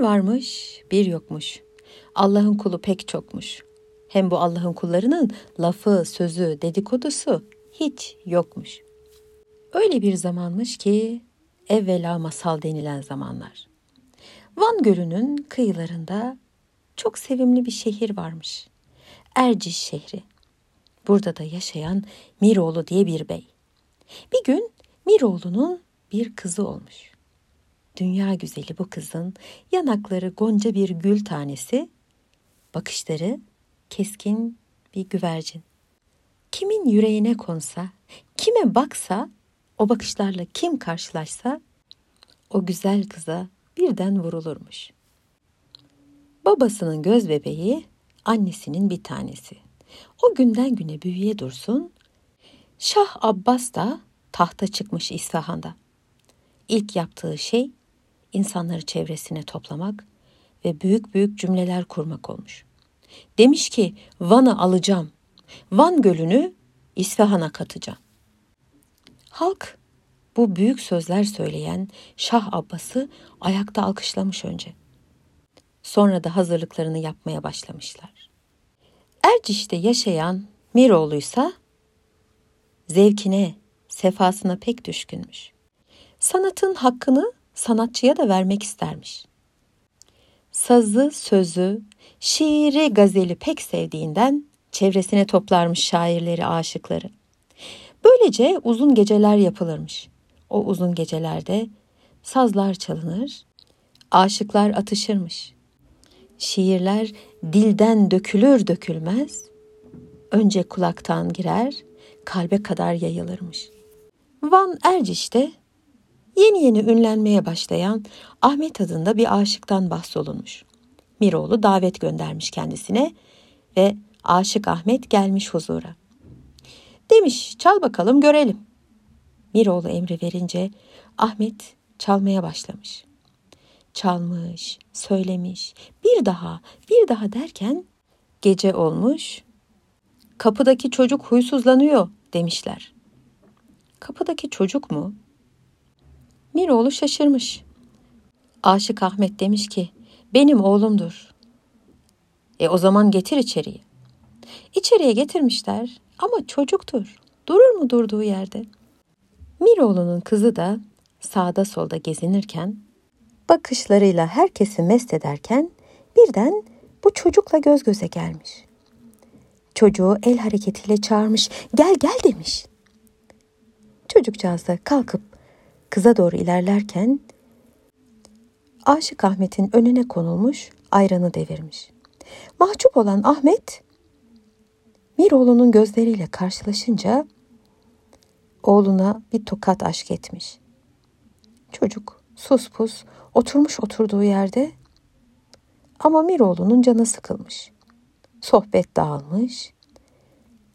Varmış, bir yokmuş. Allah'ın kulu pek çokmuş. Hem bu Allah'ın kullarının lafı, sözü, dedikodusu hiç yokmuş. Öyle bir zamanmış ki evvela masal denilen zamanlar. Van Gölü'nün kıyılarında çok sevimli bir şehir varmış. Erciş şehri. Burada da yaşayan Miroğlu diye bir bey. Bir gün Miroğlu'nun bir kızı olmuş. Dünya güzeli bu kızın yanakları gonca bir gül tanesi, bakışları keskin bir güvercin. Kimin yüreğine konsa, kime baksa, o bakışlarla kim karşılaşsa o güzel kıza birden vurulurmuş. Babasının göz bebeği annesinin bir tanesi. O günden güne büyüye dursun. Şah Abbas da tahta çıkmış İsfahan'da. İlk yaptığı şey insanları çevresine toplamak ve büyük büyük cümleler kurmak olmuş. Demiş ki Van'ı alacağım. Van Gölü'nü İsfahan'a katacağım. Halk bu büyük sözler söyleyen Şah Abbas'ı ayakta alkışlamış önce. Sonra da hazırlıklarını yapmaya başlamışlar. Erciş'te yaşayan Miroğlu'ysa zevkine, sefasına pek düşkünmüş. Sanatın hakkını sanatçıya da vermek istermiş. Sazı, sözü, şiiri, gazeli pek sevdiğinden çevresine toplarmış şairleri, aşıkları. Böylece uzun geceler yapılırmış. O uzun gecelerde sazlar çalınır, aşıklar atışırmış. Şiirler dilden dökülür dökülmez, önce kulaktan girer, kalbe kadar yayılırmış. Van Erciş'te yeni yeni ünlenmeye başlayan Ahmet adında bir aşıktan bahsolunmuş. Miroğlu davet göndermiş kendisine ve aşık Ahmet gelmiş huzura. Demiş çal bakalım görelim. Miroğlu emri verince Ahmet çalmaya başlamış. Çalmış, söylemiş, bir daha, bir daha derken gece olmuş. Kapıdaki çocuk huysuzlanıyor demişler. Kapıdaki çocuk mu? Miroğlu şaşırmış. Aşık Ahmet demiş ki, benim oğlumdur. E o zaman getir içeriye. İçeriye getirmişler ama çocuktur. Durur mu durduğu yerde? Miroğlu'nun kızı da sağda solda gezinirken, bakışlarıyla herkesi mest ederken birden bu çocukla göz göze gelmiş. Çocuğu el hareketiyle çağırmış, gel gel demiş. Çocukcağız da kalkıp kıza doğru ilerlerken Aşık Ahmet'in önüne konulmuş, ayranı devirmiş. Mahcup olan Ahmet, Miroğlu'nun gözleriyle karşılaşınca oğluna bir tokat aşk etmiş. Çocuk sus pus oturmuş oturduğu yerde ama Miroğlu'nun canı sıkılmış. Sohbet dağılmış.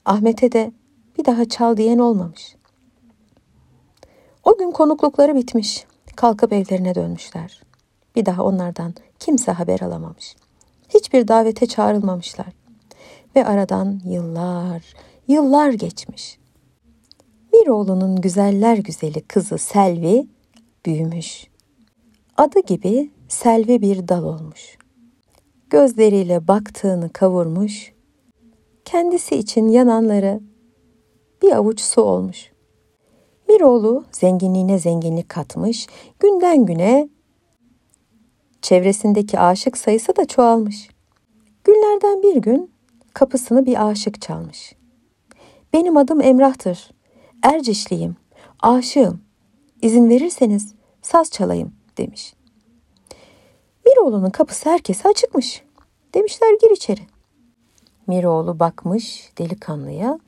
Ahmet'e de bir daha çal diyen olmamış. O gün konuklukları bitmiş. Kalkıp evlerine dönmüşler. Bir daha onlardan kimse haber alamamış. Hiçbir davete çağrılmamışlar. Ve aradan yıllar, yıllar geçmiş. Miroğlu'nun güzeller güzeli kızı Selvi büyümüş. Adı gibi Selvi bir dal olmuş. Gözleriyle baktığını kavurmuş. Kendisi için yananları bir avuç su olmuş. Miroğlu zenginliğine zenginlik katmış, günden güne çevresindeki aşık sayısı da çoğalmış. Günlerden bir gün kapısını bir aşık çalmış. Benim adım Emrah'tır. Ercişliyim. Aşığım. İzin verirseniz saz çalayım demiş. Miroğlu'nun kapısı herkese açıkmış. Demişler gir içeri. Miroğlu bakmış delikanlıya.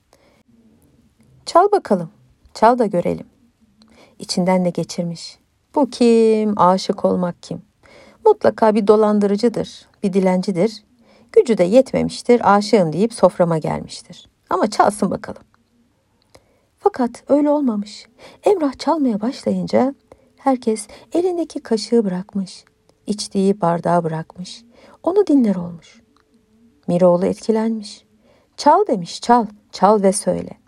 Çal bakalım Çal da görelim. İçinden de geçirmiş. Bu kim? Aşık olmak kim? Mutlaka bir dolandırıcıdır, bir dilencidir. Gücü de yetmemiştir, aşığım deyip soframa gelmiştir. Ama çalsın bakalım. Fakat öyle olmamış. Emrah çalmaya başlayınca herkes elindeki kaşığı bırakmış, içtiği bardağı bırakmış. Onu dinler olmuş. Miroğlu etkilenmiş. Çal demiş, çal, çal ve söyle.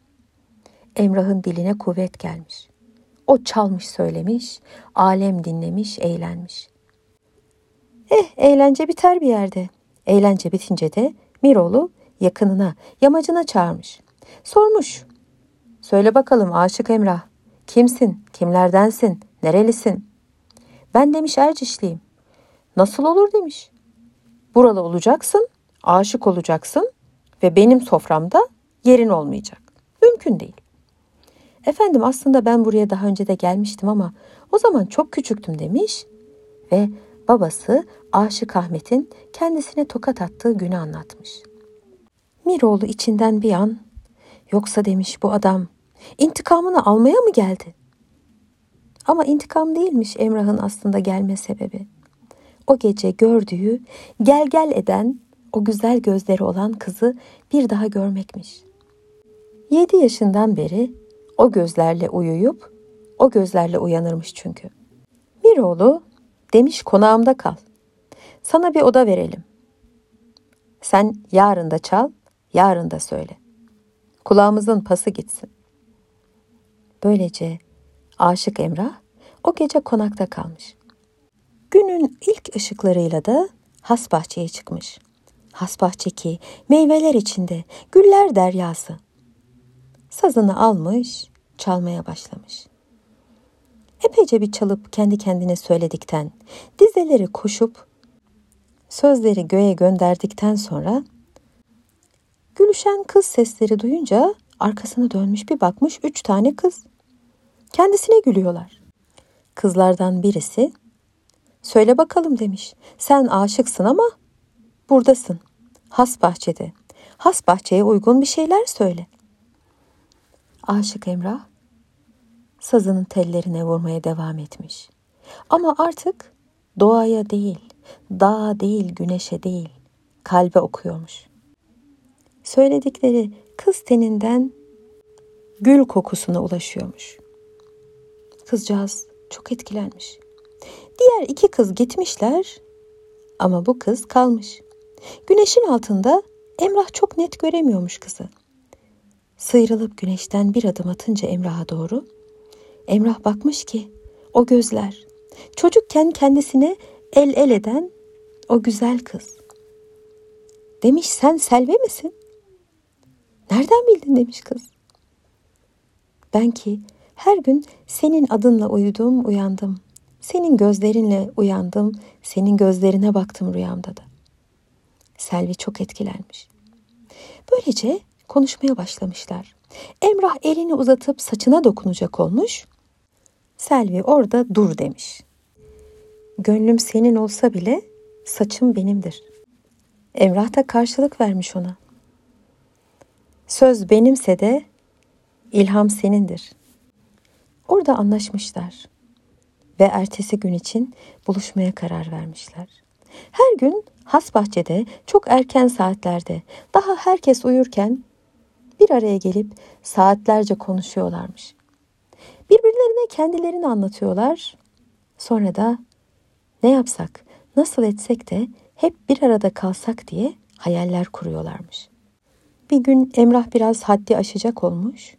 Emrah'ın diline kuvvet gelmiş. O çalmış söylemiş, alem dinlemiş, eğlenmiş. Eh eğlence biter bir yerde. Eğlence bitince de Miroğlu yakınına, yamacına çağırmış. Sormuş. Söyle bakalım Aşık Emrah. Kimsin? Kimlerdensin? Nerelisin? Ben demiş Ercişliyim. Nasıl olur demiş. Buralı olacaksın, aşık olacaksın ve benim soframda yerin olmayacak. Mümkün değil. Efendim aslında ben buraya daha önce de gelmiştim ama o zaman çok küçüktüm demiş ve babası Aşık Ahmet'in kendisine tokat attığı günü anlatmış. Miroğlu içinden bir an yoksa demiş bu adam intikamını almaya mı geldi? Ama intikam değilmiş Emrah'ın aslında gelme sebebi. O gece gördüğü, gel gel eden o güzel gözleri olan kızı bir daha görmekmiş. Yedi yaşından beri o gözlerle uyuyup o gözlerle uyanırmış çünkü. Miroğlu demiş konağımda kal. Sana bir oda verelim. Sen yarın da çal, yarın da söyle. Kulağımızın pası gitsin. Böylece Aşık Emrah o gece konakta kalmış. Günün ilk ışıklarıyla da has bahçeye çıkmış. Has bahçe ki meyveler içinde, güller deryası. Sazını almış, çalmaya başlamış. Epeyce bir çalıp kendi kendine söyledikten, dizeleri koşup, sözleri göğe gönderdikten sonra gülüşen kız sesleri duyunca arkasına dönmüş bir bakmış üç tane kız. Kendisine gülüyorlar. Kızlardan birisi Söyle bakalım demiş. Sen aşıksın ama buradasın. Has bahçede. Has bahçeye uygun bir şeyler söyle. Aşık Emrah sazının tellerine vurmaya devam etmiş. Ama artık doğaya değil, dağa değil, güneşe değil, kalbe okuyormuş. Söyledikleri kız teninden gül kokusuna ulaşıyormuş. Kızcağız çok etkilenmiş. Diğer iki kız gitmişler ama bu kız kalmış. Güneşin altında Emrah çok net göremiyormuş kızı. Sıyrılıp güneşten bir adım atınca Emrah'a doğru Emrah bakmış ki o gözler çocukken kendisine el el eden o güzel kız. Demiş sen Selve misin? Nereden bildin demiş kız. Ben ki her gün senin adınla uyudum uyandım. Senin gözlerinle uyandım, senin gözlerine baktım rüyamda da. Selvi çok etkilenmiş. Böylece konuşmaya başlamışlar. Emrah elini uzatıp saçına dokunacak olmuş. Selvi orada dur demiş. Gönlüm senin olsa bile saçım benimdir. Emrah da karşılık vermiş ona. Söz benimse de ilham senindir. Orada anlaşmışlar ve ertesi gün için buluşmaya karar vermişler. Her gün has bahçede çok erken saatlerde daha herkes uyurken bir araya gelip saatlerce konuşuyorlarmış. Birbirlerine kendilerini anlatıyorlar. Sonra da ne yapsak, nasıl etsek de hep bir arada kalsak diye hayaller kuruyorlarmış. Bir gün Emrah biraz haddi aşacak olmuş.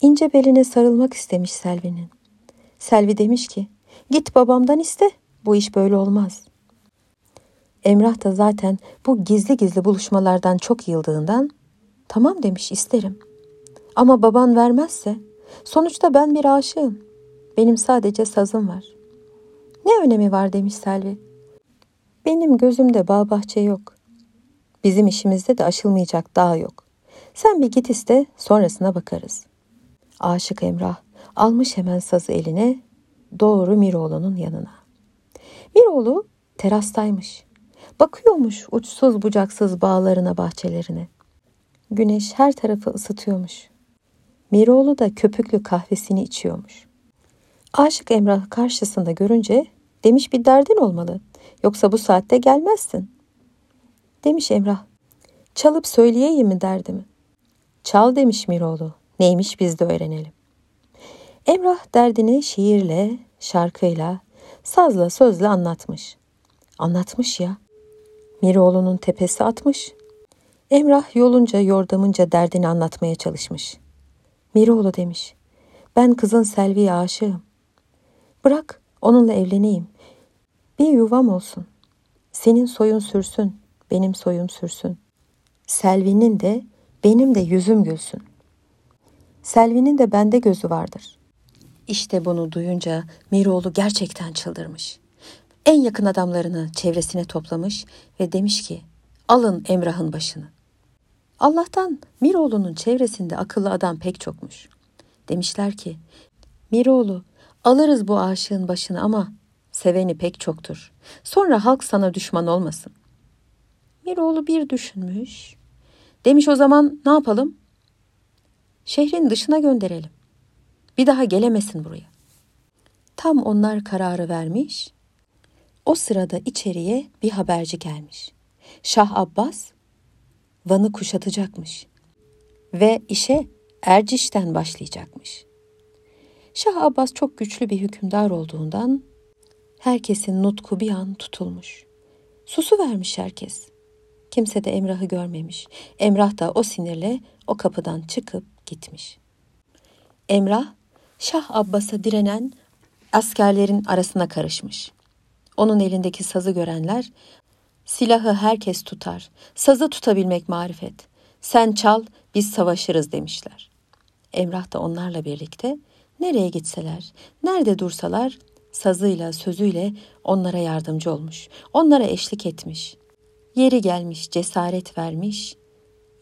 İnce beline sarılmak istemiş Selvi'nin. Selvi demiş ki, git babamdan iste, bu iş böyle olmaz. Emrah da zaten bu gizli gizli buluşmalardan çok yıldığından, tamam demiş isterim. Ama baban vermezse, sonuçta ben bir aşığım. Benim sadece sazım var. Ne önemi var demiş Selvi. Benim gözümde bağ bahçe yok. Bizim işimizde de aşılmayacak dağ yok. Sen bir git iste, sonrasına bakarız. Aşık Emrah almış hemen sazı eline doğru Miroğlu'nun yanına. Miroğlu terastaymış. Bakıyormuş uçsuz bucaksız bağlarına bahçelerine. Güneş her tarafı ısıtıyormuş. Miroğlu da köpüklü kahvesini içiyormuş. Aşık Emrah karşısında görünce demiş bir derdin olmalı. Yoksa bu saatte gelmezsin. Demiş Emrah. Çalıp söyleyeyim mi derdimi? Çal demiş Miroğlu. Neymiş biz de öğrenelim. Emrah derdini şiirle, şarkıyla, sazla, sözle anlatmış. Anlatmış ya. Miroğlu'nun tepesi atmış. Emrah yolunca yordamınca derdini anlatmaya çalışmış. Miroğlu demiş. Ben kızın Selvi'ye aşığım. Bırak onunla evleneyim. Bir yuvam olsun. Senin soyun sürsün, benim soyum sürsün. Selvi'nin de benim de yüzüm gülsün. Selvi'nin de bende gözü vardır. İşte bunu duyunca Miroğlu gerçekten çıldırmış. En yakın adamlarını çevresine toplamış ve demiş ki alın Emrah'ın başını. Allah'tan Miroğlu'nun çevresinde akıllı adam pek çokmuş. Demişler ki Miroğlu alırız bu aşığın başını ama seveni pek çoktur. Sonra halk sana düşman olmasın. Miroğlu bir düşünmüş. Demiş o zaman ne yapalım? Şehrin dışına gönderelim. Bir daha gelemesin buraya. Tam onlar kararı vermiş. O sırada içeriye bir haberci gelmiş. Şah Abbas Van'ı kuşatacakmış ve işe Erciş'ten başlayacakmış. Şah Abbas çok güçlü bir hükümdar olduğundan herkesin nutku bir an tutulmuş. Susu vermiş herkes. Kimse de Emrah'ı görmemiş. Emrah da o sinirle o kapıdan çıkıp gitmiş. Emrah, Şah Abbas'a direnen askerlerin arasına karışmış. Onun elindeki sazı görenler, silahı herkes tutar, sazı tutabilmek marifet. Sen çal, biz savaşırız demişler. Emrah da onlarla birlikte nereye gitseler, nerede dursalar sazıyla, sözüyle onlara yardımcı olmuş, onlara eşlik etmiş. Yeri gelmiş, cesaret vermiş,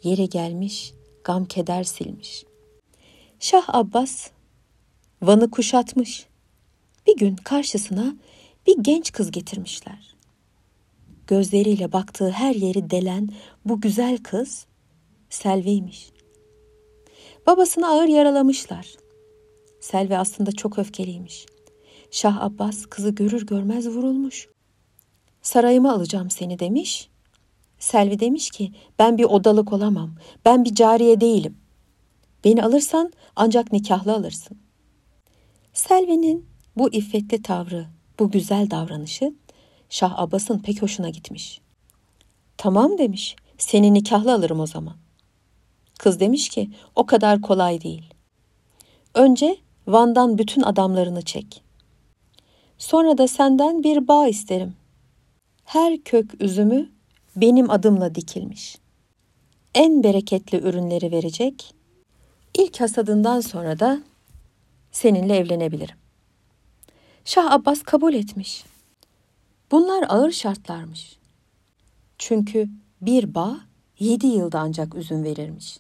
yeri gelmiş, gam keder silmiş. Şah Abbas Van'ı kuşatmış. Bir gün karşısına bir genç kız getirmişler. Gözleriyle baktığı her yeri delen bu güzel kız Selvi'ymiş. Babasını ağır yaralamışlar. Selvi aslında çok öfkeliymiş. Şah Abbas kızı görür görmez vurulmuş. Sarayıma alacağım seni demiş. Selvi demiş ki ben bir odalık olamam. Ben bir cariye değilim. Beni alırsan ancak nikahlı alırsın. Selvi'nin bu iffetli tavrı, bu güzel davranışı Şah Abbas'ın pek hoşuna gitmiş. Tamam demiş, seni nikahlı alırım o zaman. Kız demiş ki o kadar kolay değil. Önce Van'dan bütün adamlarını çek. Sonra da senden bir bağ isterim. Her kök üzümü benim adımla dikilmiş. En bereketli ürünleri verecek. İlk hasadından sonra da seninle evlenebilirim. Şah Abbas kabul etmiş. Bunlar ağır şartlarmış. Çünkü bir bağ yedi yılda ancak üzüm verirmiş.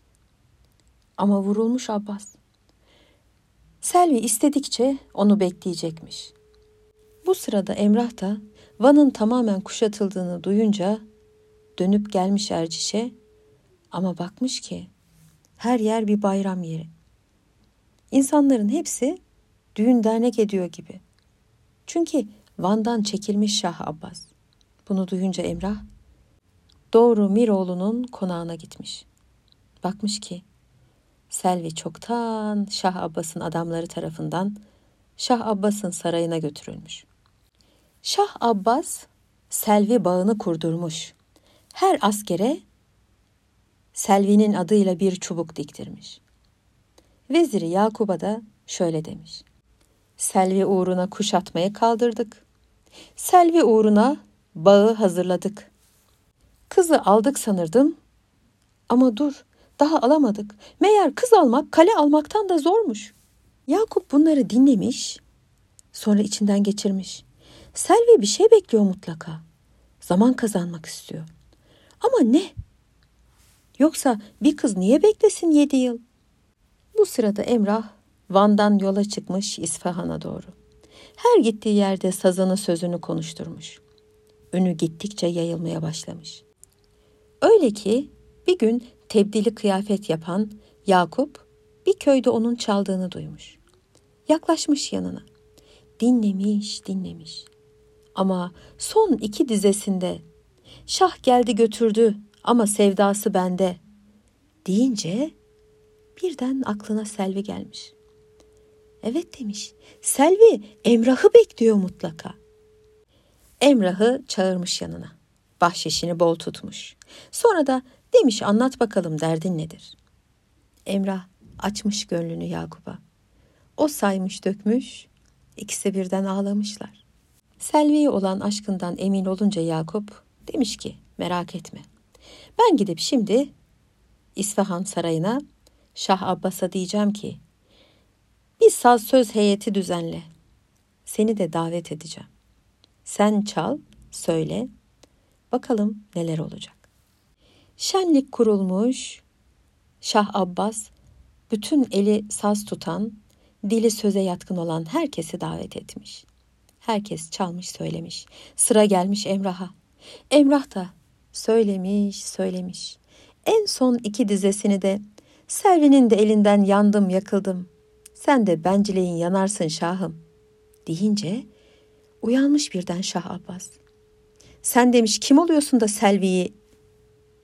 Ama vurulmuş Abbas. Selvi istedikçe onu bekleyecekmiş. Bu sırada Emrah da Van'ın tamamen kuşatıldığını duyunca dönüp gelmiş Erciş'e ama bakmış ki her yer bir bayram yeri. İnsanların hepsi düğün dernek ediyor gibi. Çünkü Van'dan çekilmiş Şah Abbas. Bunu duyunca Emrah doğru Miroğlu'nun konağına gitmiş. Bakmış ki Selvi çoktan Şah Abbas'ın adamları tarafından Şah Abbas'ın sarayına götürülmüş. Şah Abbas Selvi bağını kurdurmuş. Her askere Selvi'nin adıyla bir çubuk diktirmiş. Veziri Yakub'a da şöyle demiş. Selvi uğruna kuşatmaya kaldırdık. Selvi uğruna bağı hazırladık. Kızı aldık sanırdım ama dur daha alamadık. Meğer kız almak kale almaktan da zormuş. Yakup bunları dinlemiş, sonra içinden geçirmiş. Selvi bir şey bekliyor mutlaka. Zaman kazanmak istiyor. Ama ne? Yoksa bir kız niye beklesin yedi yıl? Bu sırada Emrah Van'dan yola çıkmış İsfahan'a doğru. Her gittiği yerde sazını sözünü konuşturmuş. Ünü gittikçe yayılmaya başlamış. Öyle ki bir gün tebdili kıyafet yapan Yakup bir köyde onun çaldığını duymuş. Yaklaşmış yanına. Dinlemiş, dinlemiş. Ama son iki dizesinde şah geldi götürdü ama sevdası bende deyince birden aklına Selvi gelmiş. Evet demiş. Selvi Emrah'ı bekliyor mutlaka. Emrah'ı çağırmış yanına. Bahşişini bol tutmuş. Sonra da demiş anlat bakalım derdin nedir? Emrah açmış gönlünü Yakup'a. O saymış dökmüş, ikisi birden ağlamışlar. Selvi'ye olan aşkından emin olunca Yakup demiş ki merak etme. Ben gidip şimdi İsfahan sarayına Şah Abbas'a diyeceğim ki bir saz söz heyeti düzenle. Seni de davet edeceğim. Sen çal, söyle. Bakalım neler olacak. Şenlik kurulmuş. Şah Abbas bütün eli saz tutan, dili söze yatkın olan herkesi davet etmiş. Herkes çalmış söylemiş. Sıra gelmiş Emrah'a. Emrah da söylemiş söylemiş. En son iki dizesini de Selvi'nin de elinden yandım yakıldım. Sen de bencileyin yanarsın şahım deyince uyanmış birden Şah Abbas. Sen demiş kim oluyorsun da Selvi'yi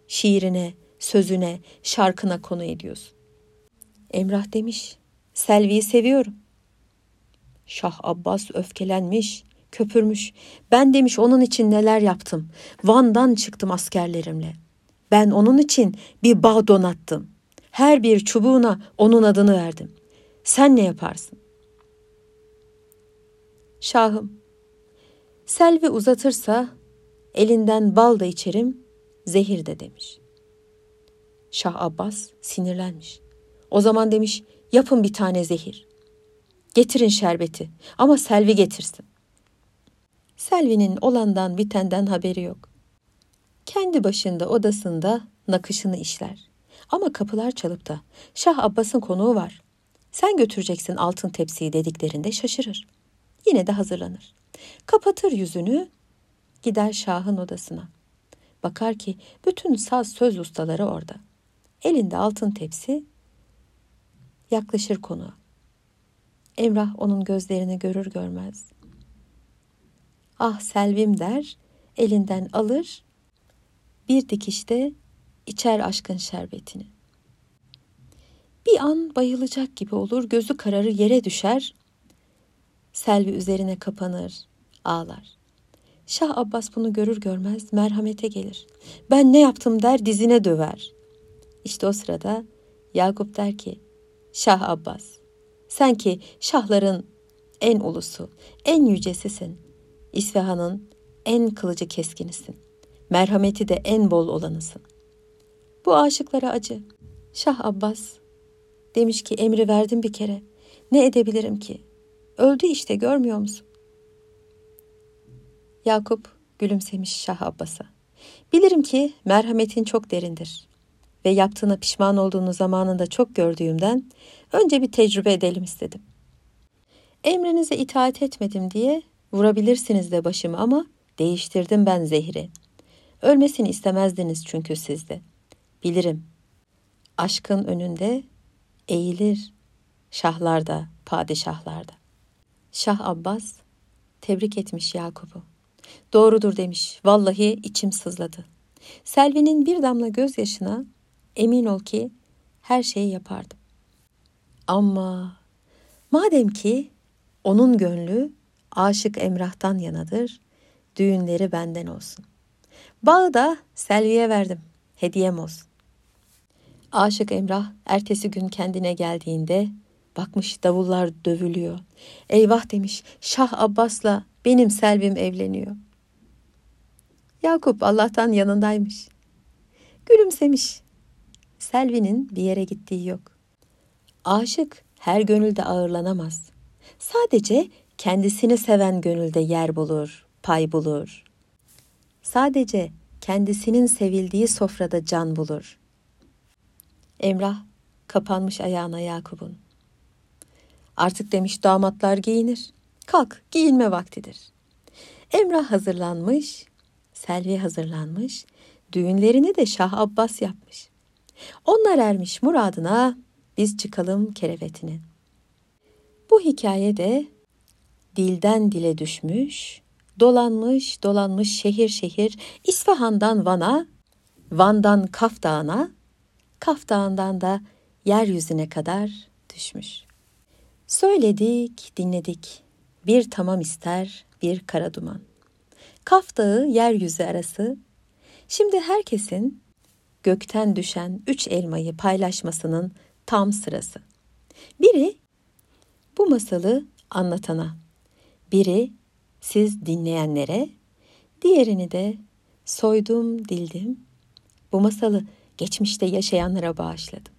şiirine, sözüne, şarkına konu ediyorsun? Emrah demiş, Selvi'yi seviyorum. Şah Abbas öfkelenmiş, köpürmüş. Ben demiş onun için neler yaptım. Van'dan çıktım askerlerimle. Ben onun için bir bağ donattım. Her bir çubuğuna onun adını verdim. Sen ne yaparsın? Şahım, Selvi uzatırsa elinden bal da içerim, zehir de demiş. Şah Abbas sinirlenmiş. O zaman demiş yapın bir tane zehir. Getirin şerbeti ama Selvi getirsin. Selvi'nin olandan bitenden haberi yok. Kendi başında odasında nakışını işler. Ama kapılar çalıp da Şah Abbas'ın konuğu var. Sen götüreceksin altın tepsiyi dediklerinde şaşırır. Yine de hazırlanır. Kapatır yüzünü, gider Şah'ın odasına. Bakar ki bütün saz söz ustaları orada. Elinde altın tepsi, yaklaşır konuğa. Emrah onun gözlerini görür görmez. Ah Selvim der, elinden alır, bir dikişte içer aşkın şerbetini. Bir an bayılacak gibi olur, gözü kararı yere düşer. Selvi üzerine kapanır, ağlar. Şah Abbas bunu görür görmez merhamete gelir. Ben ne yaptım der dizine döver. İşte o sırada Yakup der ki, Şah Abbas, sen ki şahların en ulusu, en yücesisin. İsfahan'ın en kılıcı keskinisin. Merhameti de en bol olanısın. Bu aşıklara acı. Şah Abbas demiş ki emri verdim bir kere. Ne edebilirim ki? Öldü işte görmüyor musun? Yakup gülümsemiş Şah Abbas'a. Bilirim ki merhametin çok derindir ve yaptığına pişman olduğunu zamanında çok gördüğümden önce bir tecrübe edelim istedim. Emrinize itaat etmedim diye vurabilirsiniz de başımı ama değiştirdim ben zehri. Ölmesini istemezdiniz çünkü sizde. Bilirim. Aşkın önünde eğilir şahlarda, padişahlarda. Şah Abbas tebrik etmiş Yakup'u. Doğrudur demiş. Vallahi içim sızladı. Selvi'nin bir damla gözyaşına emin ol ki her şeyi yapardım. Ama madem ki onun gönlü aşık Emrah'tan yanadır, düğünleri benden olsun. Bağı da Selvi'ye verdim, hediyem olsun. Aşık Emrah ertesi gün kendine geldiğinde bakmış davullar dövülüyor. Eyvah demiş Şah Abbas'la benim Selvim evleniyor. Yakup Allah'tan yanındaymış. Gülümsemiş. Selvi'nin bir yere gittiği yok. Aşık her gönülde ağırlanamaz. Sadece kendisini seven gönülde yer bulur, pay bulur. Sadece kendisinin sevildiği sofrada can bulur. Emrah kapanmış ayağına Yakup'un. Artık demiş damatlar giyinir. Kalk giyinme vaktidir. Emrah hazırlanmış, Selvi hazırlanmış, düğünlerini de Şah Abbas yapmış. Onlar ermiş muradına, biz çıkalım kerevetine. Bu hikaye de dilden dile düşmüş, dolanmış dolanmış şehir şehir İsfahan'dan Van'a, Van'dan Kaf Dağı'na, Kaf Dağı'ndan da yeryüzüne kadar düşmüş. Söyledik, dinledik. Bir tamam ister, bir kara duman. Kaf Dağı yeryüzü arası. Şimdi herkesin gökten düşen üç elmayı paylaşmasının tam sırası. Biri bu masalı anlatana, biri siz dinleyenlere, diğerini de soydum dildim. Bu masalı geçmişte yaşayanlara bağışladım.